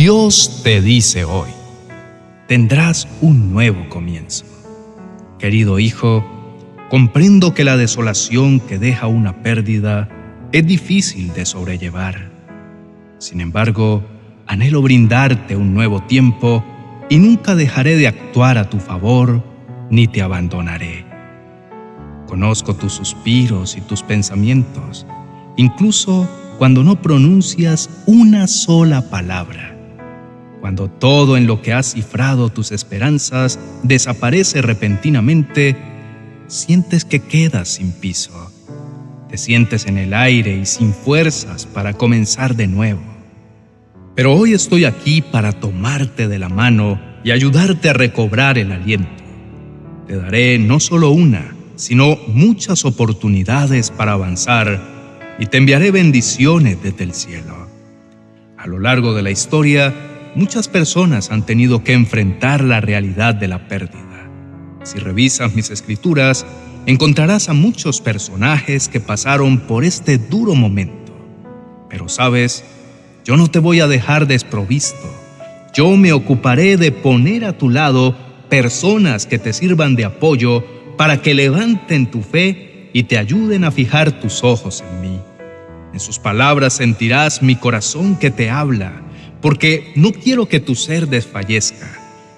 Dios te dice hoy, tendrás un nuevo comienzo. Querido hijo, comprendo que la desolación que deja una pérdida es difícil de sobrellevar. Sin embargo, anhelo brindarte un nuevo tiempo y nunca dejaré de actuar a tu favor ni te abandonaré. Conozco tus suspiros y tus pensamientos, incluso cuando no pronuncias una sola palabra cuando todo en lo que has cifrado tus esperanzas desaparece repentinamente, sientes que quedas sin piso. Te sientes en el aire y sin fuerzas para comenzar de nuevo. Pero hoy estoy aquí para tomarte de la mano y ayudarte a recobrar el aliento. Te daré no solo una, sino muchas oportunidades para avanzar y te enviaré bendiciones desde el cielo. A lo largo de la historia, muchas personas han tenido que enfrentar la realidad de la pérdida. Si revisas mis escrituras, encontrarás a muchos personajes que pasaron por este duro momento. Pero sabes, yo no te voy a dejar desprovisto. Yo me ocuparé de poner a tu lado personas que te sirvan de apoyo para que levanten tu fe y te ayuden a fijar tus ojos en mí. En sus palabras sentirás mi corazón que te habla porque no quiero que tu ser desfallezca.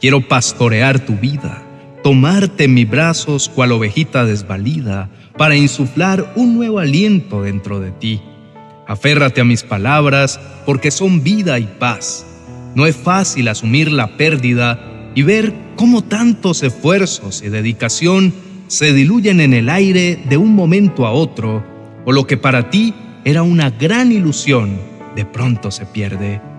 Quiero pastorear tu vida, tomarte en mis brazos cual ovejita desvalida, para insuflar un nuevo aliento dentro de ti. Aférrate a mis palabras, porque son vida y paz. No es fácil asumir la pérdida y ver cómo tantos esfuerzos y dedicación se diluyen en el aire de un momento a otro, o lo que para ti era una gran ilusión, de pronto se pierde.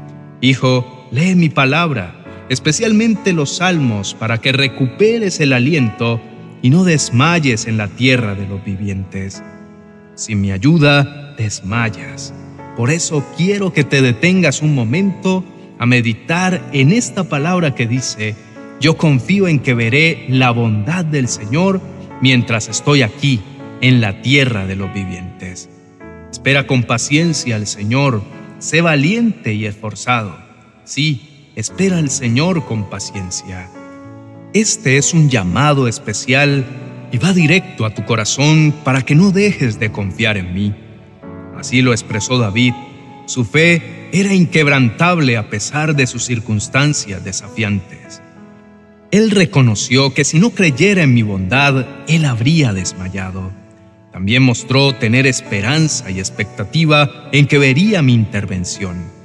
Hijo, lee mi palabra, especialmente los salmos, para que recuperes el aliento y no desmayes en la tierra de los vivientes. Sin mi ayuda, desmayas. Por eso quiero que te detengas un momento a meditar en esta palabra que dice, yo confío en que veré la bondad del Señor mientras estoy aquí, en la tierra de los vivientes. Espera con paciencia al Señor sé valiente y esforzado. Sí, espera al Señor con paciencia. Este es un llamado especial y va directo a tu corazón para que no dejes de confiar en mí. Así lo expresó David. Su fe era inquebrantable a pesar de sus circunstancias desafiantes. Él reconoció que si no creyera en mi bondad, él habría desmayado. También mostró tener esperanza y expectativa en que vería mi intervención.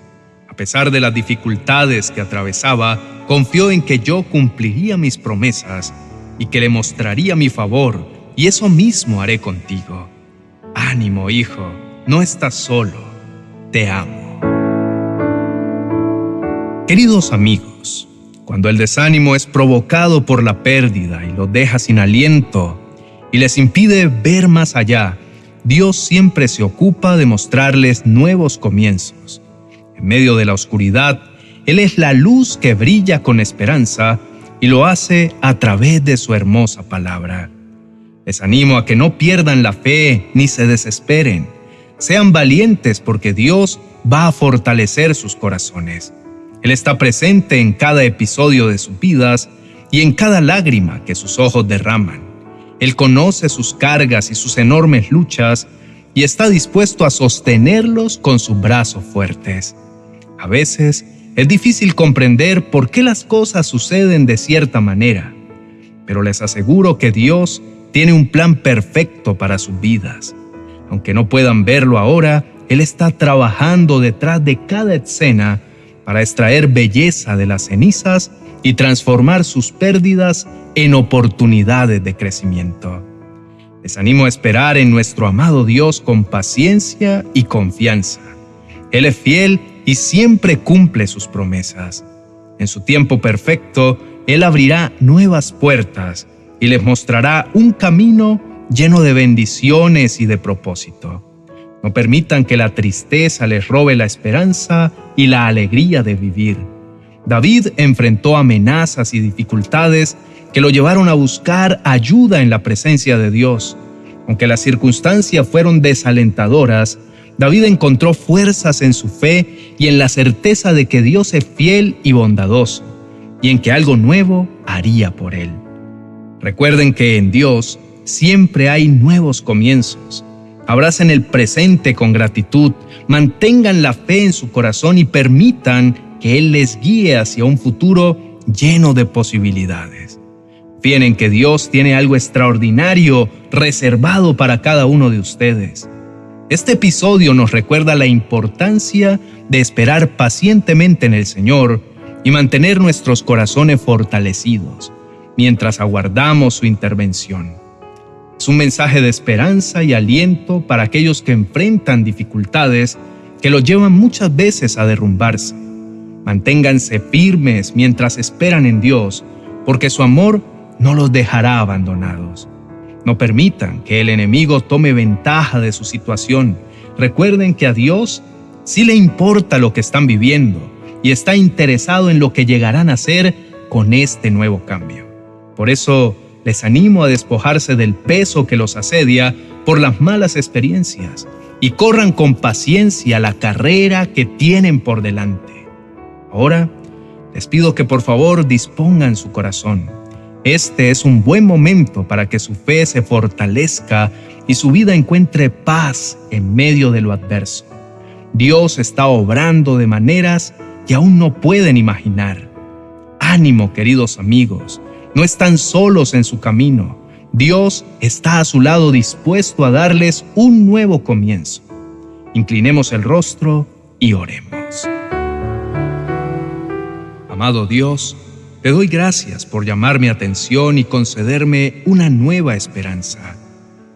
Pesar de las dificultades que atravesaba, confió en que yo cumpliría mis promesas y que le mostraría mi favor, y eso mismo haré contigo. Ánimo, hijo, no estás solo, te amo. Queridos amigos, cuando el desánimo es provocado por la pérdida y lo deja sin aliento, y les impide ver más allá, Dios siempre se ocupa de mostrarles nuevos comienzos. En medio de la oscuridad, Él es la luz que brilla con esperanza y lo hace a través de su hermosa palabra. Les animo a que no pierdan la fe ni se desesperen. Sean valientes porque Dios va a fortalecer sus corazones. Él está presente en cada episodio de sus vidas y en cada lágrima que sus ojos derraman. Él conoce sus cargas y sus enormes luchas y está dispuesto a sostenerlos con sus brazos fuertes. A veces es difícil comprender por qué las cosas suceden de cierta manera, pero les aseguro que Dios tiene un plan perfecto para sus vidas. Aunque no puedan verlo ahora, Él está trabajando detrás de cada escena para extraer belleza de las cenizas y transformar sus pérdidas en oportunidades de crecimiento. Les animo a esperar en nuestro amado Dios con paciencia y confianza. Él es fiel y siempre cumple sus promesas. En su tiempo perfecto, Él abrirá nuevas puertas y les mostrará un camino lleno de bendiciones y de propósito. No permitan que la tristeza les robe la esperanza y la alegría de vivir David enfrentó amenazas y dificultades que lo llevaron a buscar ayuda en la presencia de Dios. Aunque las circunstancias fueron desalentadoras, David encontró fuerzas en su fe y en la certeza de que Dios es fiel y bondadoso, y en que algo nuevo haría por él. Recuerden que en Dios siempre hay nuevos comienzos. Abracen el presente con gratitud, mantengan la fe en su corazón y permitan que Él les guíe hacia un futuro lleno de posibilidades. Fíen que Dios tiene algo extraordinario reservado para cada uno de ustedes. Este episodio nos recuerda la importancia de esperar pacientemente en el Señor y mantener nuestros corazones fortalecidos mientras aguardamos su intervención. Es un mensaje de esperanza y aliento para aquellos que enfrentan dificultades que los llevan muchas veces a derrumbarse. Manténganse firmes mientras esperan en Dios, porque su amor no los dejará abandonados. No permitan que el enemigo tome ventaja de su situación. Recuerden que a Dios sí le importa lo que están viviendo y está interesado en lo que llegarán a ser con este nuevo cambio. Por eso les animo a despojarse del peso que los asedia por las malas experiencias y corran con paciencia la carrera que tienen por delante. Ahora, les pido que por favor dispongan su corazón este es un buen momento para que su fe se fortalezca y su vida encuentre paz en medio de lo adverso. Dios está obrando de maneras que aún no pueden imaginar. Ánimo, queridos amigos, no están solos en su camino. Dios está a su lado dispuesto a darles un nuevo comienzo. Inclinemos el rostro y oremos. Amado Dios, te doy gracias por llamar mi atención y concederme una nueva esperanza.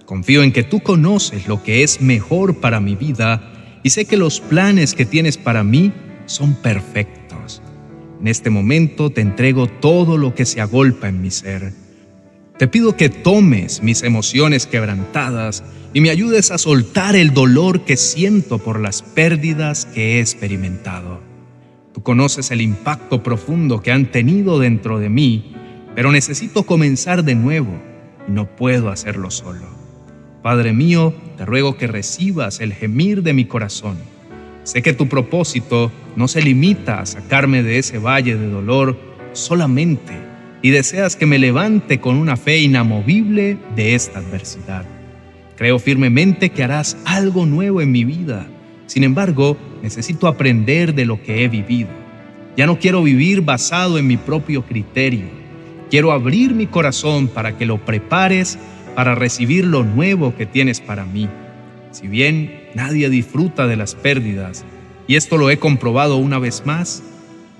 Confío en que tú conoces lo que es mejor para mi vida y sé que los planes que tienes para mí son perfectos. En este momento te entrego todo lo que se agolpa en mi ser. Te pido que tomes mis emociones quebrantadas y me ayudes a soltar el dolor que siento por las pérdidas que he experimentado. Tú conoces el impacto profundo que han tenido dentro de mí, pero necesito comenzar de nuevo y no puedo hacerlo solo. Padre mío, te ruego que recibas el gemir de mi corazón. Sé que tu propósito no se limita a sacarme de ese valle de dolor solamente y deseas que me levante con una fe inamovible de esta adversidad. Creo firmemente que harás algo nuevo en mi vida sin embargo, necesito aprender de lo que he vivido. Ya no quiero vivir basado en mi propio criterio. Quiero abrir mi corazón para que lo prepares para recibir lo nuevo que tienes para mí. Si bien nadie disfruta de las pérdidas, y esto lo he comprobado una vez más,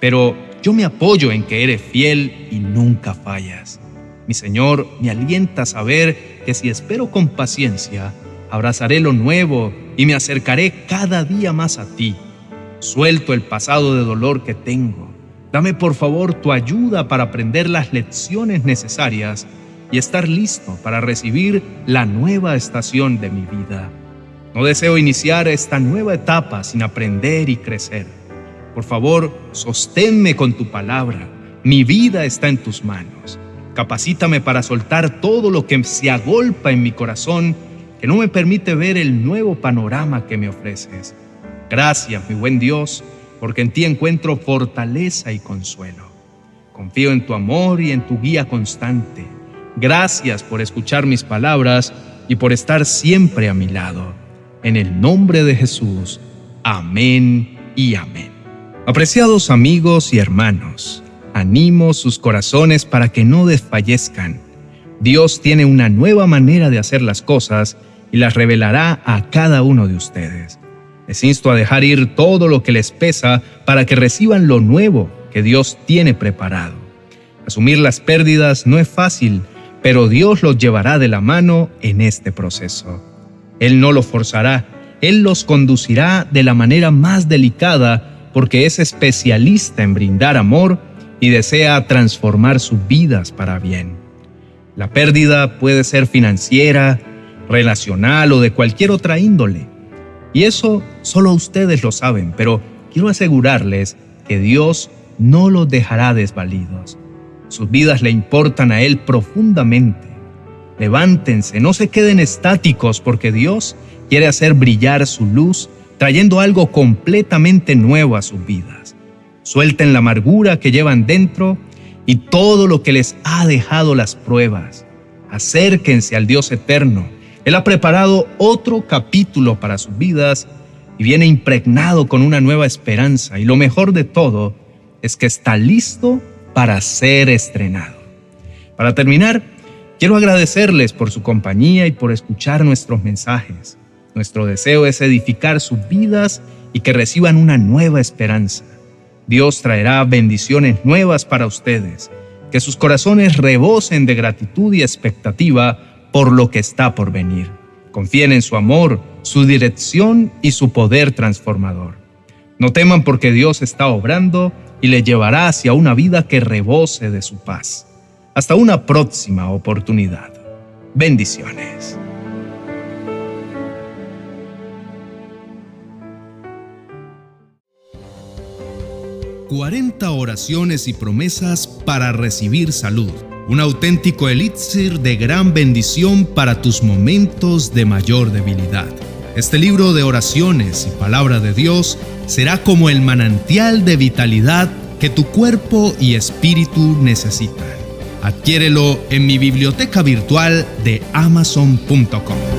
pero yo me apoyo en que eres fiel y nunca fallas. Mi Señor me alienta a saber que si espero con paciencia, abrazaré lo nuevo y me acercaré cada día más a ti. Suelto el pasado de dolor que tengo. Dame por favor tu ayuda para aprender las lecciones necesarias y estar listo para recibir la nueva estación de mi vida. No deseo iniciar esta nueva etapa sin aprender y crecer. Por favor, sosténme con tu palabra. Mi vida está en tus manos. Capacítame para soltar todo lo que se agolpa en mi corazón que no me permite ver el nuevo panorama que me ofreces. Gracias, mi buen Dios, porque en ti encuentro fortaleza y consuelo. Confío en tu amor y en tu guía constante. Gracias por escuchar mis palabras y por estar siempre a mi lado. En el nombre de Jesús. Amén y amén. Apreciados amigos y hermanos, animo sus corazones para que no desfallezcan. Dios tiene una nueva manera de hacer las cosas y las revelará a cada uno de ustedes. Les insto a dejar ir todo lo que les pesa para que reciban lo nuevo que Dios tiene preparado. Asumir las pérdidas no es fácil, pero Dios los llevará de la mano en este proceso. Él no los forzará, Él los conducirá de la manera más delicada porque es especialista en brindar amor y desea transformar sus vidas para bien. La pérdida puede ser financiera, relacional o de cualquier otra índole. Y eso solo ustedes lo saben, pero quiero asegurarles que Dios no los dejará desvalidos. Sus vidas le importan a Él profundamente. Levántense, no se queden estáticos porque Dios quiere hacer brillar su luz, trayendo algo completamente nuevo a sus vidas. Suelten la amargura que llevan dentro y todo lo que les ha dejado las pruebas. Acérquense al Dios eterno. Él ha preparado otro capítulo para sus vidas y viene impregnado con una nueva esperanza. Y lo mejor de todo es que está listo para ser estrenado. Para terminar, quiero agradecerles por su compañía y por escuchar nuestros mensajes. Nuestro deseo es edificar sus vidas y que reciban una nueva esperanza. Dios traerá bendiciones nuevas para ustedes, que sus corazones rebosen de gratitud y expectativa por lo que está por venir. Confíen en su amor, su dirección y su poder transformador. No teman porque Dios está obrando y le llevará hacia una vida que rebose de su paz. Hasta una próxima oportunidad. Bendiciones. ...40 oraciones y promesas para recibir salud. Un auténtico elixir de gran bendición para tus momentos de mayor debilidad. Este libro de oraciones y palabra de Dios será como el manantial de vitalidad que tu cuerpo y espíritu necesitan. Adquiérelo en mi biblioteca virtual de amazon.com.